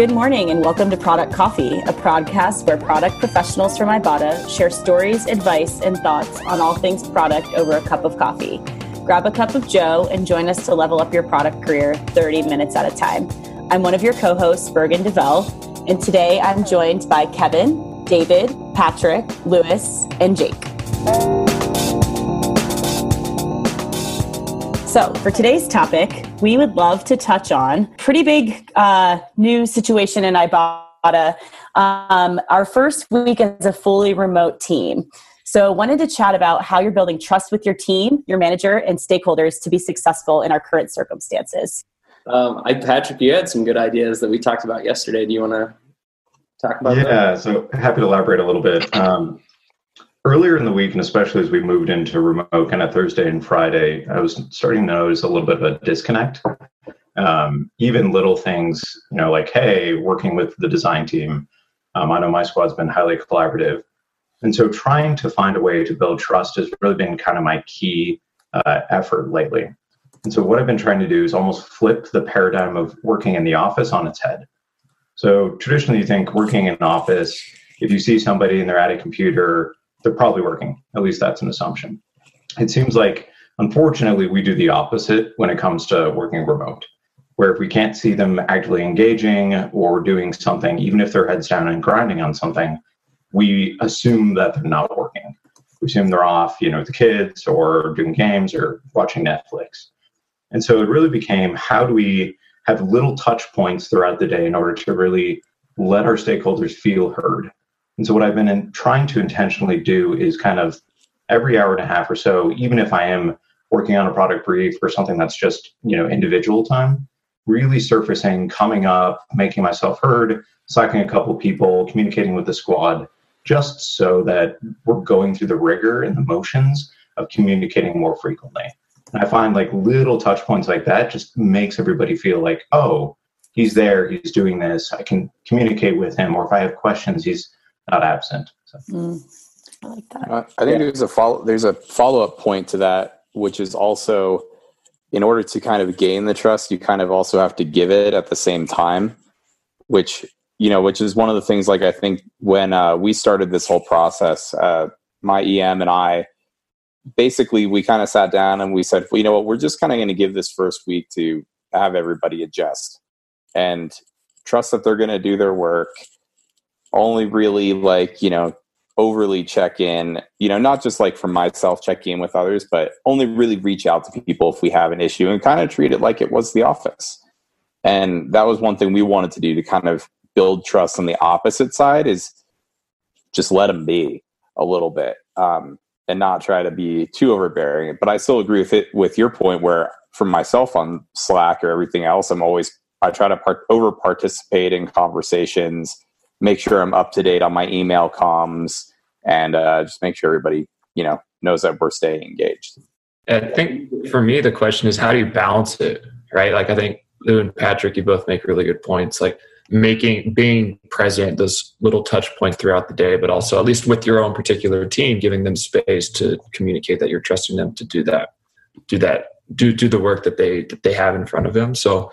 Good morning and welcome to Product Coffee, a podcast where product professionals from Ibotta share stories, advice, and thoughts on all things product over a cup of coffee. Grab a cup of Joe and join us to level up your product career 30 minutes at a time. I'm one of your co hosts, Bergen DeVell, and today I'm joined by Kevin, David, Patrick, Lewis, and Jake. So, for today's topic, we would love to touch on pretty big uh, new situation in Ibotta. Um, our first week as a fully remote team. So, wanted to chat about how you're building trust with your team, your manager, and stakeholders to be successful in our current circumstances. Um, I, Patrick, you had some good ideas that we talked about yesterday. Do you want to talk about yeah, that? so happy to elaborate a little bit. Um, earlier in the week, and especially as we moved into remote kind of Thursday and Friday, I was starting to notice a little bit of a disconnect. Um, even little things, you know, like, hey, working with the design team, um, I know my squad's been highly collaborative. And so trying to find a way to build trust has really been kind of my key uh, effort lately. And so what I've been trying to do is almost flip the paradigm of working in the office on its head. So traditionally, you think working in an office, if you see somebody and they're at a computer, they're probably working. At least that's an assumption. It seems like, unfortunately, we do the opposite when it comes to working remote, where if we can't see them actively engaging or doing something, even if they're heads down and grinding on something, we assume that they're not working. We assume they're off, you know, with the kids or doing games or watching Netflix. And so it really became how do we have little touch points throughout the day in order to really let our stakeholders feel heard and so what I've been in, trying to intentionally do is kind of every hour and a half or so, even if I am working on a product brief or something that's just you know individual time, really surfacing, coming up, making myself heard, slacking a couple people, communicating with the squad, just so that we're going through the rigor and the motions of communicating more frequently. And I find like little touch points like that just makes everybody feel like, oh, he's there, he's doing this, I can communicate with him, or if I have questions, he's not absent. So. Mm, I like that. Uh, I think yeah. there's a follow there's a follow up point to that, which is also in order to kind of gain the trust, you kind of also have to give it at the same time, which you know, which is one of the things. Like I think when uh, we started this whole process, uh, my EM and I basically we kind of sat down and we said, well, you know what, we're just kind of going to give this first week to have everybody adjust and trust that they're going to do their work only really like you know overly check in you know not just like for myself checking in with others but only really reach out to people if we have an issue and kind of treat it like it was the office. And that was one thing we wanted to do to kind of build trust on the opposite side is just let them be a little bit um, and not try to be too overbearing. But i still agree with it with your point where for myself on slack or everything else i'm always i try to part, over participate in conversations make sure I'm up to date on my email comms and uh, just make sure everybody, you know, knows that we're staying engaged. I think for me, the question is how do you balance it, right? Like I think Lou and Patrick, you both make really good points. Like making being present, those little touch points throughout the day, but also at least with your own particular team, giving them space to communicate that you're trusting them to do that, do that, do do the work that they that they have in front of them. So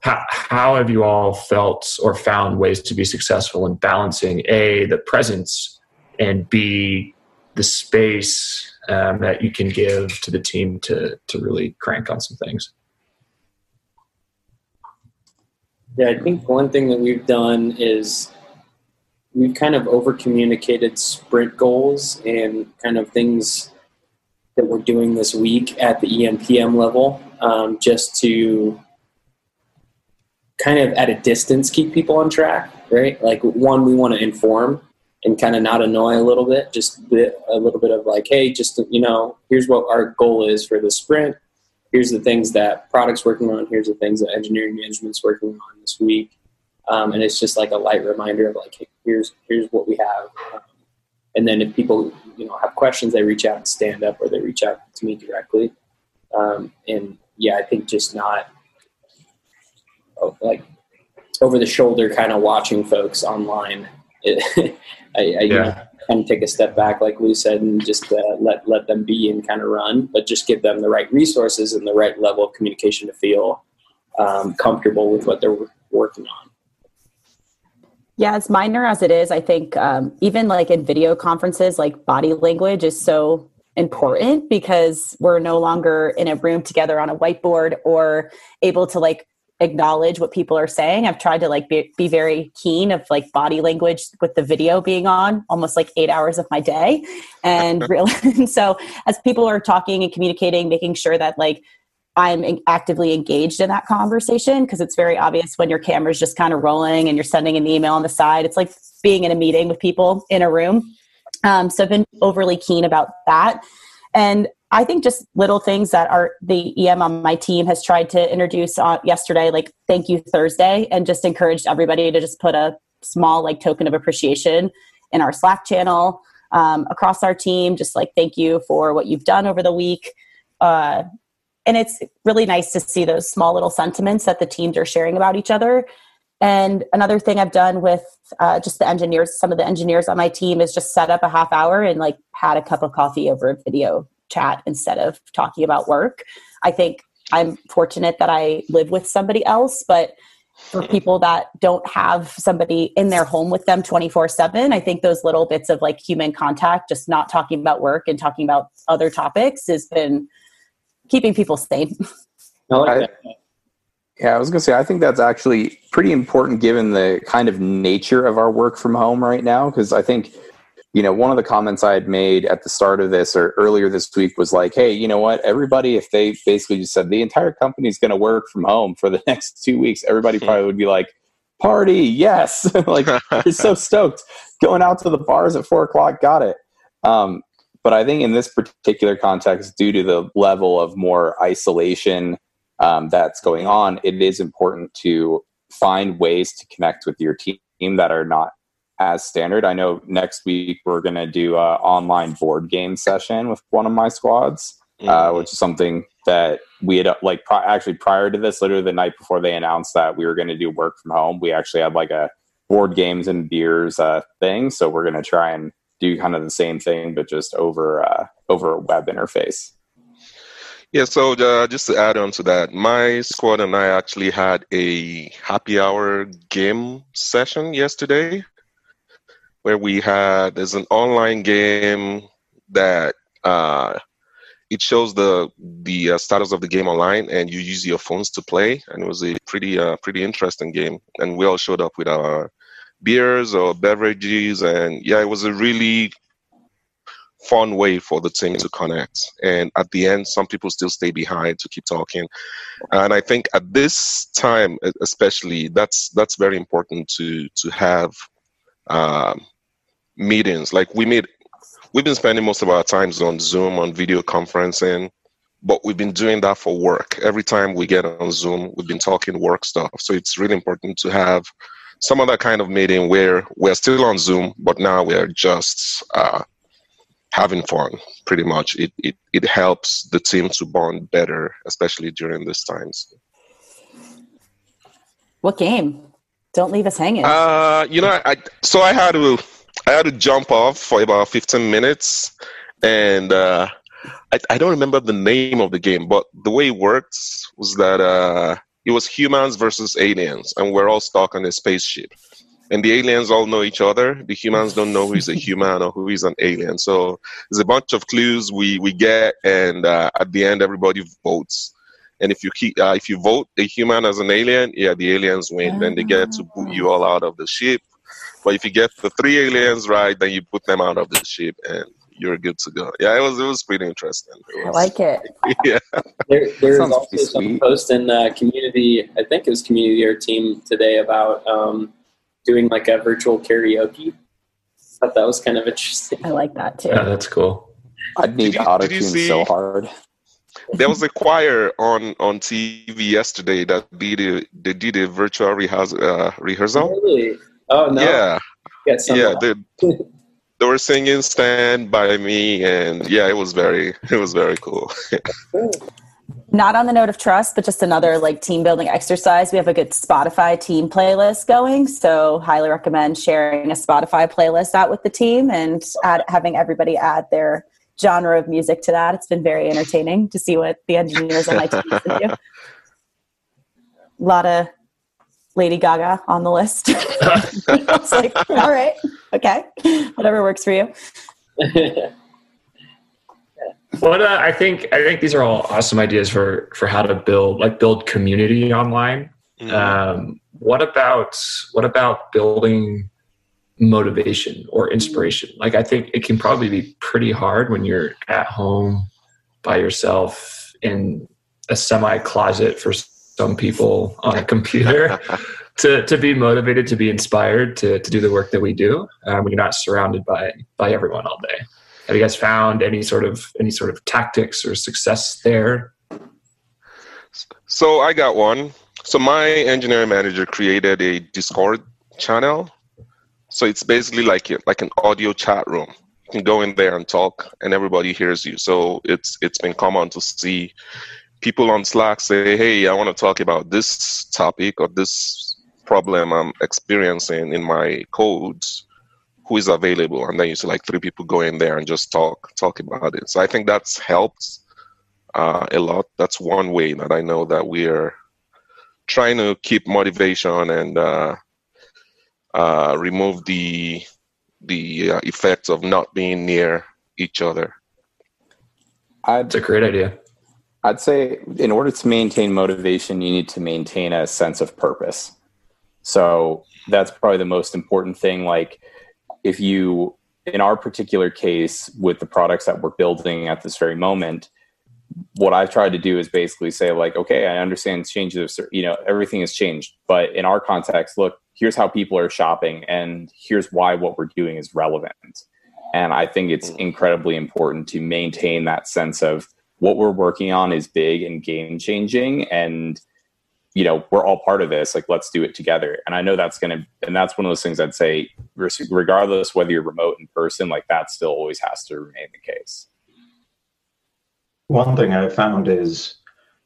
how, how have you all felt or found ways to be successful in balancing a the presence and b the space um, that you can give to the team to to really crank on some things? Yeah i think one thing that we've done is we've kind of over communicated sprint goals and kind of things that we're doing this week at the EMPM level um, just to kind of at a distance keep people on track, right? Like one, we want to inform and kind of not annoy a little bit, just a little bit of like, hey, just you know, here's what our goal is for the sprint. Here's the things that products working on. Here's the things that engineering management's working on this week, um, and it's just like a light reminder of like, hey, here's here's what we have. Um, and then if people you know have questions, they reach out and stand up, or they reach out to me directly. Um, and yeah, I think just not like over the shoulder kind of watching folks online. It, I, I yeah. you know, kind of take a step back, like Lou said, and just uh, let let them be and kind of run, but just give them the right resources and the right level of communication to feel um, comfortable with what they're working on. Yeah, as minor as it is, I think um, even like in video conferences, like body language is so important because we're no longer in a room together on a whiteboard or able to like acknowledge what people are saying. I've tried to like be, be very keen of like body language with the video being on almost like eight hours of my day. And really, so as people are talking and communicating, making sure that like I'm actively engaged in that conversation because it's very obvious when your camera's just kind of rolling and you're sending an email on the side. It's like being in a meeting with people in a room. Um, so I've been overly keen about that. And I think just little things that are the EM on my team has tried to introduce on yesterday, like thank you Thursday, and just encouraged everybody to just put a small like token of appreciation in our Slack channel um, across our team. Just like thank you for what you've done over the week. Uh, and it's really nice to see those small little sentiments that the teams are sharing about each other and another thing i've done with uh, just the engineers some of the engineers on my team is just set up a half hour and like had a cup of coffee over a video chat instead of talking about work i think i'm fortunate that i live with somebody else but for mm-hmm. people that don't have somebody in their home with them 24 7 i think those little bits of like human contact just not talking about work and talking about other topics has been keeping people sane. I like that. Yeah, I was going to say, I think that's actually pretty important given the kind of nature of our work from home right now. Because I think, you know, one of the comments I had made at the start of this or earlier this week was like, hey, you know what? Everybody, if they basically just said the entire company is going to work from home for the next two weeks, everybody probably would be like, party, yes. like, you're so stoked. Going out to the bars at four o'clock, got it. Um, but I think in this particular context, due to the level of more isolation um, that's going on, it is important to find ways to connect with your team that are not as standard. I know next week we're going to do an online board game session with one of my squads, uh, mm-hmm. uh, which is something that we had like pri- actually prior to this, literally the night before they announced that we were going to do work from home. We actually had like a board games and beers uh, thing, so we're going to try and do kind of the same thing, but just over uh, over a web interface. Yeah, so uh, just to add on to that, my squad and I actually had a happy hour game session yesterday where we had there's an online game that uh, it shows the the uh, status of the game online and you use your phones to play and it was a pretty uh, pretty interesting game and we all showed up with our beers or beverages. And yeah, it was a really fun way for the team to connect. And at the end, some people still stay behind to keep talking. And I think at this time, especially, that's that's very important to to have um, meetings. Like we made, we've been spending most of our times on Zoom, on video conferencing. But we've been doing that for work. Every time we get on Zoom, we've been talking work stuff. So it's really important to have some other kind of meeting where we're still on Zoom, but now we're just uh, having fun. Pretty much, it, it it helps the team to bond better, especially during these times. What game? Don't leave us hanging. Uh, you know, I so I had to I had to jump off for about 15 minutes, and uh, I I don't remember the name of the game, but the way it works was that uh, it was humans versus aliens, and we're all stuck on a spaceship. And the aliens all know each other. The humans don't know who is a human or who is an alien. So there's a bunch of clues we, we get, and uh, at the end, everybody votes. And if you keep, uh, if you vote a human as an alien, yeah, the aliens win. Then they get to boot you all out of the ship. But if you get the three aliens right, then you put them out of the ship, and you're good to go. Yeah, it was it was pretty interesting. Was, I like it. Yeah. There, there's also some post in uh, community. I think it was community or team today about um, doing like a virtual karaoke. I thought that was kind of interesting. I like that too. Yeah, that's cool. I'd need auto tune so hard. there was a choir on on TV yesterday that did a, they did a virtual rehearsal. Uh, rehearsal. Really? Oh no! Yeah, yeah. They, they were singing "Stand by Me," and yeah, it was very, it was very cool. Not on the note of trust, but just another like team building exercise. We have a good Spotify team playlist going, so highly recommend sharing a Spotify playlist out with the team and add, having everybody add their genre of music to that. It's been very entertaining to see what the engineers on my team to. Do. A lot of Lady Gaga on the list. it's like, all right, okay, whatever works for you. What uh, I think I think these are all awesome ideas for for how to build like build community online. Mhm. Um, what about what about building motivation or inspiration? Like I think it can probably be pretty hard when you're at home by yourself in a semi closet for some people on a computer to to be motivated to be inspired to to do the work that we do um, when you're not surrounded by by everyone all day. Have you guys found any sort of any sort of tactics or success there? So I got one. So my engineering manager created a Discord channel. So it's basically like like an audio chat room. You can go in there and talk, and everybody hears you. So it's it's been common to see people on Slack say, "Hey, I want to talk about this topic or this problem I'm experiencing in my codes. Who is available?" And then you see like three people go in there and just talk talk about it. So I think that's helped uh, a lot. That's one way that I know that we're trying to keep motivation and uh, uh, remove the the uh, effects of not being near each other. I'd It's a great idea. I'd say in order to maintain motivation, you need to maintain a sense of purpose. So that's probably the most important thing. Like if you, in our particular case, with the products that we're building at this very moment, what I've tried to do is basically say like, okay, I understand changes, you know, everything has changed, but in our context, look, here's how people are shopping and here's why what we're doing is relevant. And I think it's mm. incredibly important to maintain that sense of what we're working on is big and game changing and you know we're all part of this like let's do it together. And i know that's going to and that's one of those things i'd say regardless whether you're remote in person like that still always has to remain the case. One thing I've found is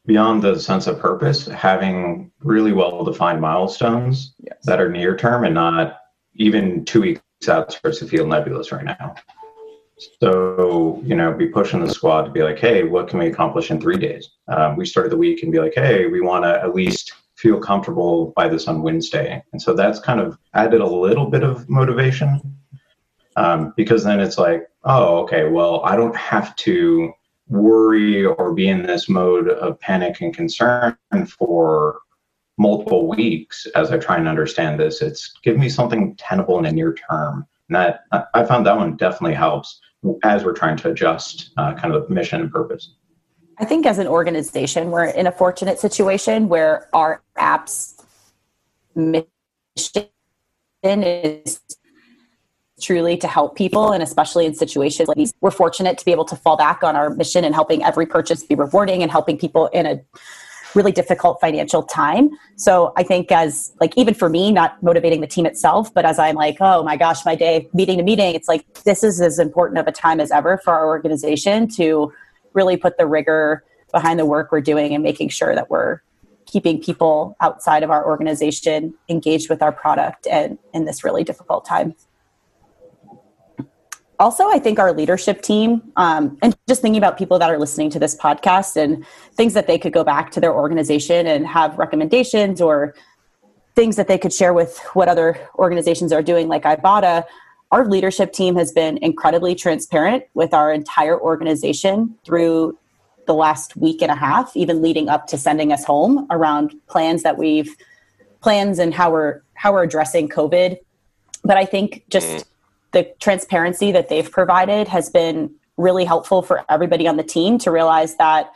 beyond the sense of purpose, having really well defined milestones yes. that are near term and not even two weeks out starts to feel nebulous right now. So, you know, be pushing the squad to be like, hey, what can we accomplish in three days? Um, we started the week and be like, hey, we want to at least feel comfortable by this on Wednesday. And so that's kind of added a little bit of motivation um, because then it's like, oh, okay, well, I don't have to worry or be in this mode of panic and concern for multiple weeks as I try and understand this. It's give me something tenable in the near term. And that I- found that one definitely helps as we're trying to adjust uh, kind of mission and purpose. I think as an organization, we're in a fortunate situation where our app's mission is truly to help people and especially in situations like these we're fortunate to be able to fall back on our mission and helping every purchase be rewarding and helping people in a really difficult financial time. So i think as like even for me not motivating the team itself but as i'm like oh my gosh my day meeting to meeting it's like this is as important of a time as ever for our organization to really put the rigor behind the work we're doing and making sure that we're keeping people outside of our organization engaged with our product and in this really difficult time also i think our leadership team um, and just thinking about people that are listening to this podcast and things that they could go back to their organization and have recommendations or things that they could share with what other organizations are doing like Ibotta. our leadership team has been incredibly transparent with our entire organization through the last week and a half even leading up to sending us home around plans that we've plans and how we're how we're addressing covid but i think just the transparency that they've provided has been really helpful for everybody on the team to realize that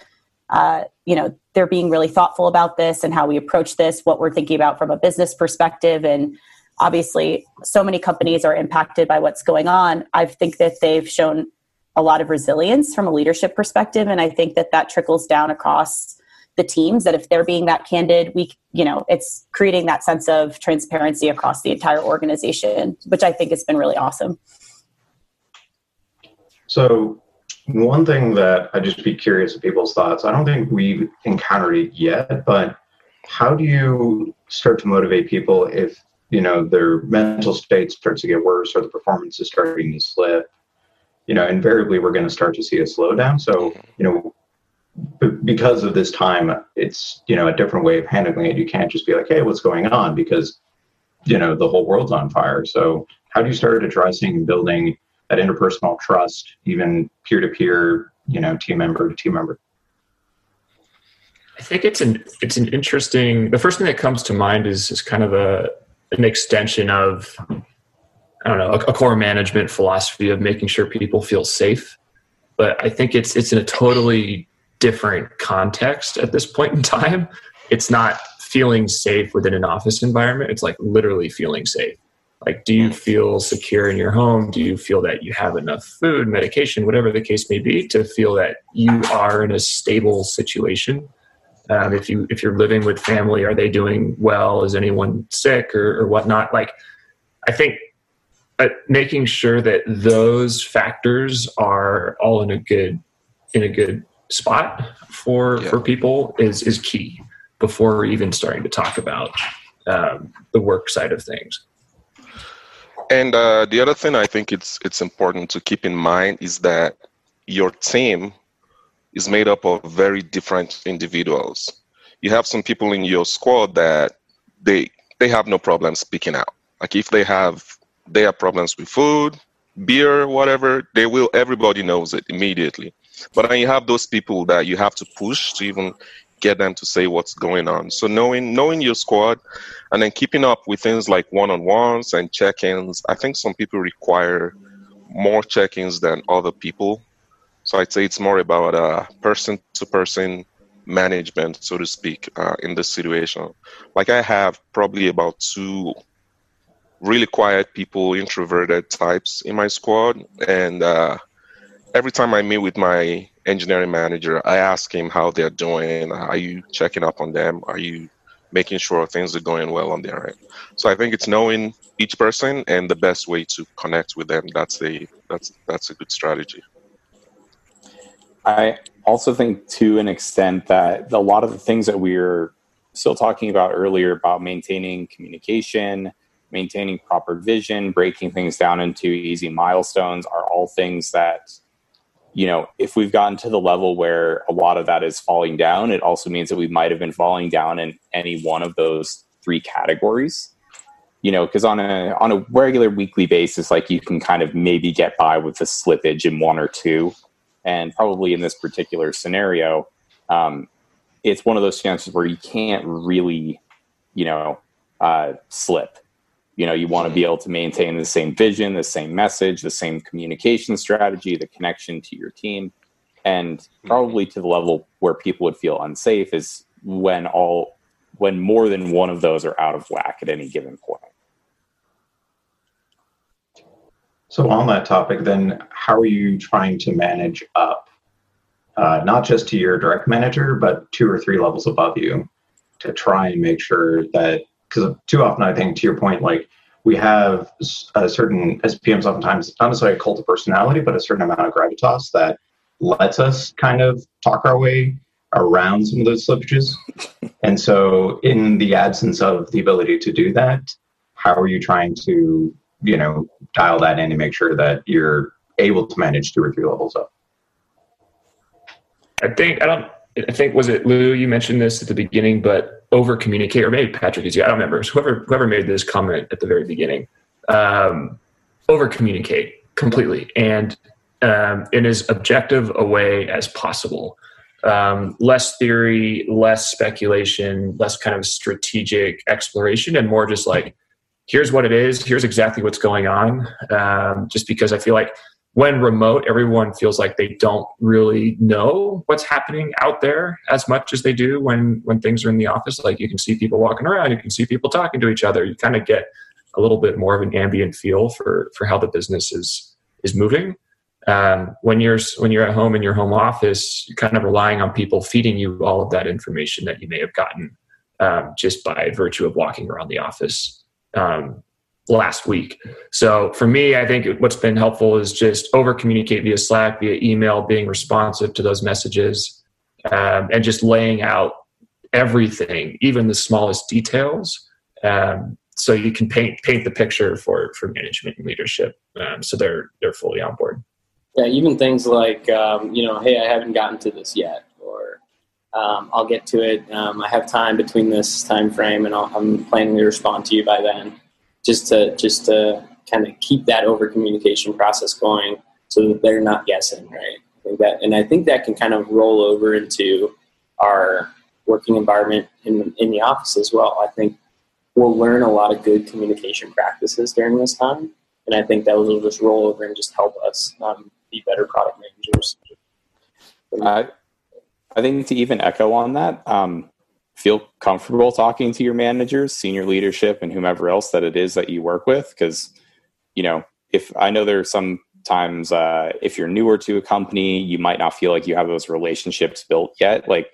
uh, you know they're being really thoughtful about this and how we approach this what we're thinking about from a business perspective. And obviously so many companies are impacted by what's going on. I think that they've shown a lot of resilience from a leadership perspective. And i think that that trickles down across the teams that if they're being that candid we you know it's creating that sense of transparency across the entire organization which i think has been really awesome So, one thing that I'd just be curious of people's thoughts. I don't think we've encountered it yet, but how do you start to motivate people if you know their mental state starts to get worse or the performance is starting to slip? You know, invariably we're going to start to see a slowdown. So, you know, because of this time, it's you know a different way of handling it. You can't just be like, "Hey, what's going on?" Because you know the whole world's on fire. So how do you start addressing and building that interpersonal trust, even peer to peer, you know, team member to team member? I think it's an it's an interesting. The first thing that comes to mind is is kind of a an extension of I don't know a, a core management philosophy of making sure people feel safe. But I think it's it's in a totally different context at this point in time. It's not feeling safe within an office environment. It's like literally feeling safe. Like, do you feel secure in your home? Do you feel that you have enough food, medication, whatever the case may be, to feel that you are in a stable situation? Um, if you if you're living with family, are they doing well? Is anyone sick or, or whatnot? Like, I think uh, making sure that those factors are all in a good in a good spot for yeah. for people is is key before even starting to talk about um, the work side of things. And uh, the other thing I think it's it's important to keep in mind is that your team is made up of very different individuals. You have some people in your squad that they they have no problem speaking out. Like if they have they have problems with food, beer, whatever, they will everybody knows it immediately. But then you have those people that you have to push to even get them to say what's going on. So knowing knowing your squad and then keeping up with things like one-on-ones and check-ins, I think some people require more check-ins than other people. So I'd say it's more about uh, person-to-person management, so to speak, uh, in this situation. Like I have probably about two really quiet people, introverted types in my squad, and uh, every time I meet with my engineering manager, I ask him how they're doing. Are you checking up on them? Are you making sure things are going well on their end? So I think it's knowing each person and the best way to connect with them. That's a that's that's a good strategy. I also think to an extent that a lot of the things that we are still talking about earlier about maintaining communication, maintaining proper vision, breaking things down into easy milestones are all things that you know, if we've gotten to the level where a lot of that is falling down, it also means that we might have been falling down in any one of those three categories. You know, because on a on a regular weekly basis, like you can kind of maybe get by with a slippage in one or two, and probably in this particular scenario, um, it's one of those chances where you can't really, you know, uh, slip you know you want to be able to maintain the same vision the same message the same communication strategy the connection to your team. And probably to the level where people would feel unsafe is when all when more than one of those are out of whack at any given point. So on that topic then how are you trying to manage up uh, not just to your direct manager but two or three levels above you to try and make sure that because too often I think to your point, like we have a certain SPMs PMs oftentimes not necessarily a cult of personality, but a certain amount of gravitas that lets us kind of talk our way around some of those slippages. and so, in the absence of the ability to do that, how are you trying to, you know, dial that in and make sure that you're able to manage two or three levels up? I think I don't. I think was it Lou? You mentioned this at the beginning, but over communicate, or maybe Patrick is you. I don't remember. whoever whoever made this comment at the very beginning, um, over communicate completely and um, in as objective a way as possible. Um, less theory, less speculation, less kind of strategic exploration, and more just like, here's what it is, here's exactly what's going on. Um, just because I feel like when remote, everyone feels like they don't really know what's happening out there as much as they do when when things are in the office. Like you can see people walking around, you can see people talking to each other. You kind of get a little bit more of an ambient feel for for how the business is is moving. Um, when you're when you're at home in your home office, you're kind of relying on people feeding you all of that information that you may have gotten um, just by virtue of walking around the office. Um, last week. So for me, I think what's been helpful is just over communicate via Slack, via email, being responsive to those messages, um, and just laying out everything, even the smallest details, um, so you can paint paint the picture for for management and leadership, um, so they're they're fully on board. Yeah, even things like um, you know, hey, I haven't gotten to this yet, or um, I'll get to it. Um, I have time between this time frame, and i am planning to respond to you by then, just to just to kind of keep that over communication process going, so that they're not guessing, right? I think that, and I think that can kind of roll over into our working environment in in the office as well. I think we'll learn a lot of good communication practices during this time, and I think that will just roll over and just help us um, be better product managers. I, I think to even echo on that, um, feel comfortable talking to your managers, senior leadership, and whomever else that it is that you work with. Because, you know, if I know there are some times uh, if you're newer to a company, you might not feel like you have those relationships built yet. Like,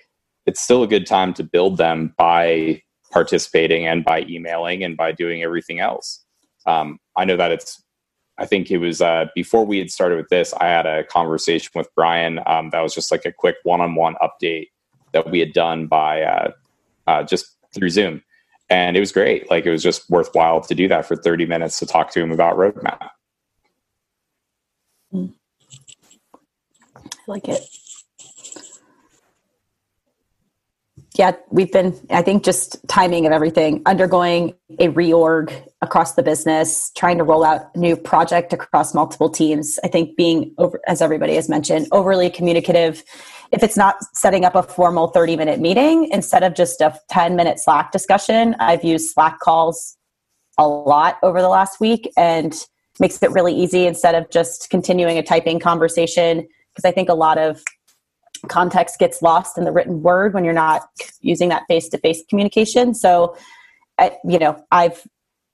it's still a good time to build them by participating and by emailing and by doing everything else. Um, I know that it's I think it was uh, before we had started with this, I had a conversation with Brian um, that was just like a quick one on one update that we had done by uh, uh, just through Zoom. And it was great. Like it was just worthwhile to do that for 30 minutes to talk to him about roadmap. I like it. Yeah, we've been, I think, just timing of everything, undergoing a reorg across the business, trying to roll out new project across multiple teams. I think being, over, as everybody has mentioned, overly communicative. If it's not setting up a formal 30 minute meeting, instead of just a 10 minute Slack discussion, I've used Slack calls a lot over the last week and makes it really easy instead of just continuing a typing conversation. Because I think a lot of context gets lost in the written word when you're not using that face-to-face communication. So you know i've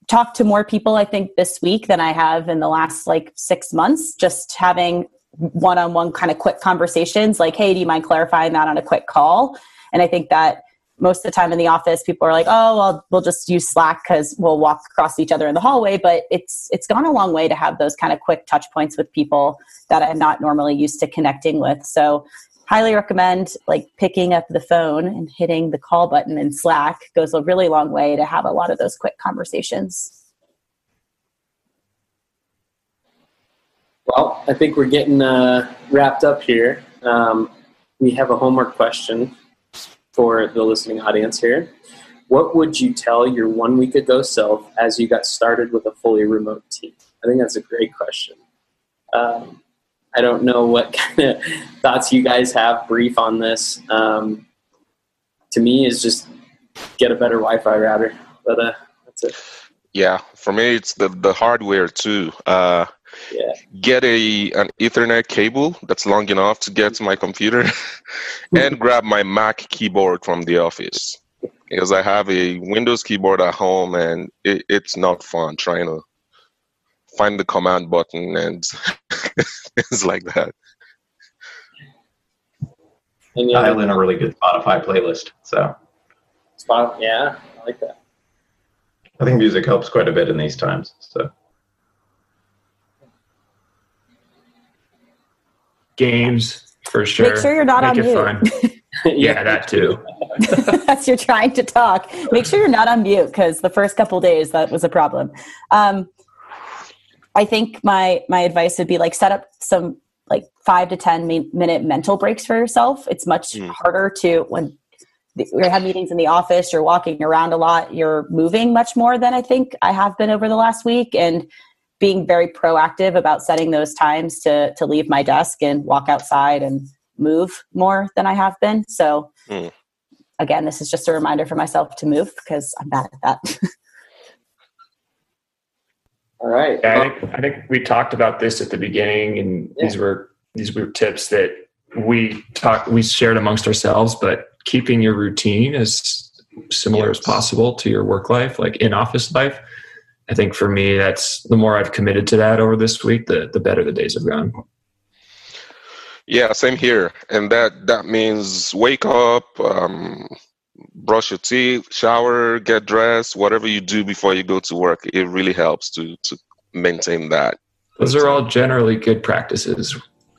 talked to more people i think this week than i have in the last like six months just having one-on-one kind of quick conversations like hey do you mind clarifying that on a quick call? And i think that most of the time in the office people are like oh well we'll just use slack because we'll walk across each other in the hallway but it's it's gone a long way to have those kind of quick touch points with people that i'm not normally used to connecting with. So highly recommend like picking up the phone and hitting the call button in Slack goes a really long way to have a lot of those quick conversations. Well, I think we're getting uh, wrapped up here. Um, we have a homework question for the listening audience here. What would you tell your one week ago self as you got started with a fully remote team? I think that's a great question. Um, I don't know what kind of thoughts you guys have brief on this. Um, to me, is just get a better Wi-Fi router. But uh, that's it. Yeah, for me, it's the the hardware too. Uh, yeah. Get a an Ethernet cable that's long enough to get to my computer, and grab my Mac keyboard from the office because I have a Windows keyboard at home, and it, it's not fun trying to find the command button and things like that. And yeah, Dial in a really good Spotify playlist. So, Spot, yeah, I like that. I think music helps quite a bit in these times. So, games for sure. Make sure you're not Make on mute. yeah, that too. As you're trying to talk, make sure you're not on mute because the first couple days that was a problem. Um, I think my my advice would be like set up some like five to ten minute mental breaks for yourself. It's much mm. harder to when we have meetings in the office. You're walking around a lot. You're moving much more than I think I have been over the last week, and being very proactive about setting those times to to leave my desk and walk outside and move more than I have been. So. Mm. Again, this is just a reminder for myself to move because I'm bad at that. All right. Yeah, I think I think we talked about this at the beginning, and yeah. these were these were tips that we talked we shared amongst ourselves. But keeping your routine as similar yes. as possible to your work life, like in office life. I think for me, that's the more I've committed to that over this week, the the better the days have gone. Yeah, same here, and that that means wake up, um, brush your teeth, shower, get dressed, whatever you do before you go to work, it really helps to to maintain that. Those are all generally good practices.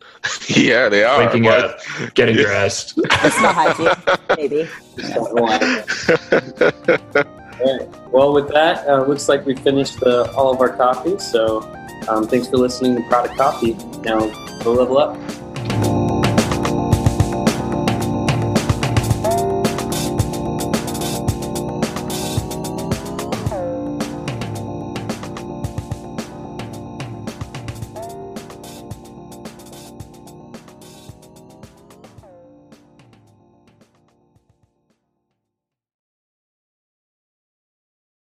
yeah, they are. Waking but, up, getting yeah. dressed. Personal hygiene, maybe. Well, with that, uh, looks like we finished the, all of our coffee. So, um, thanks for listening to Product Coffee. Now, go level up.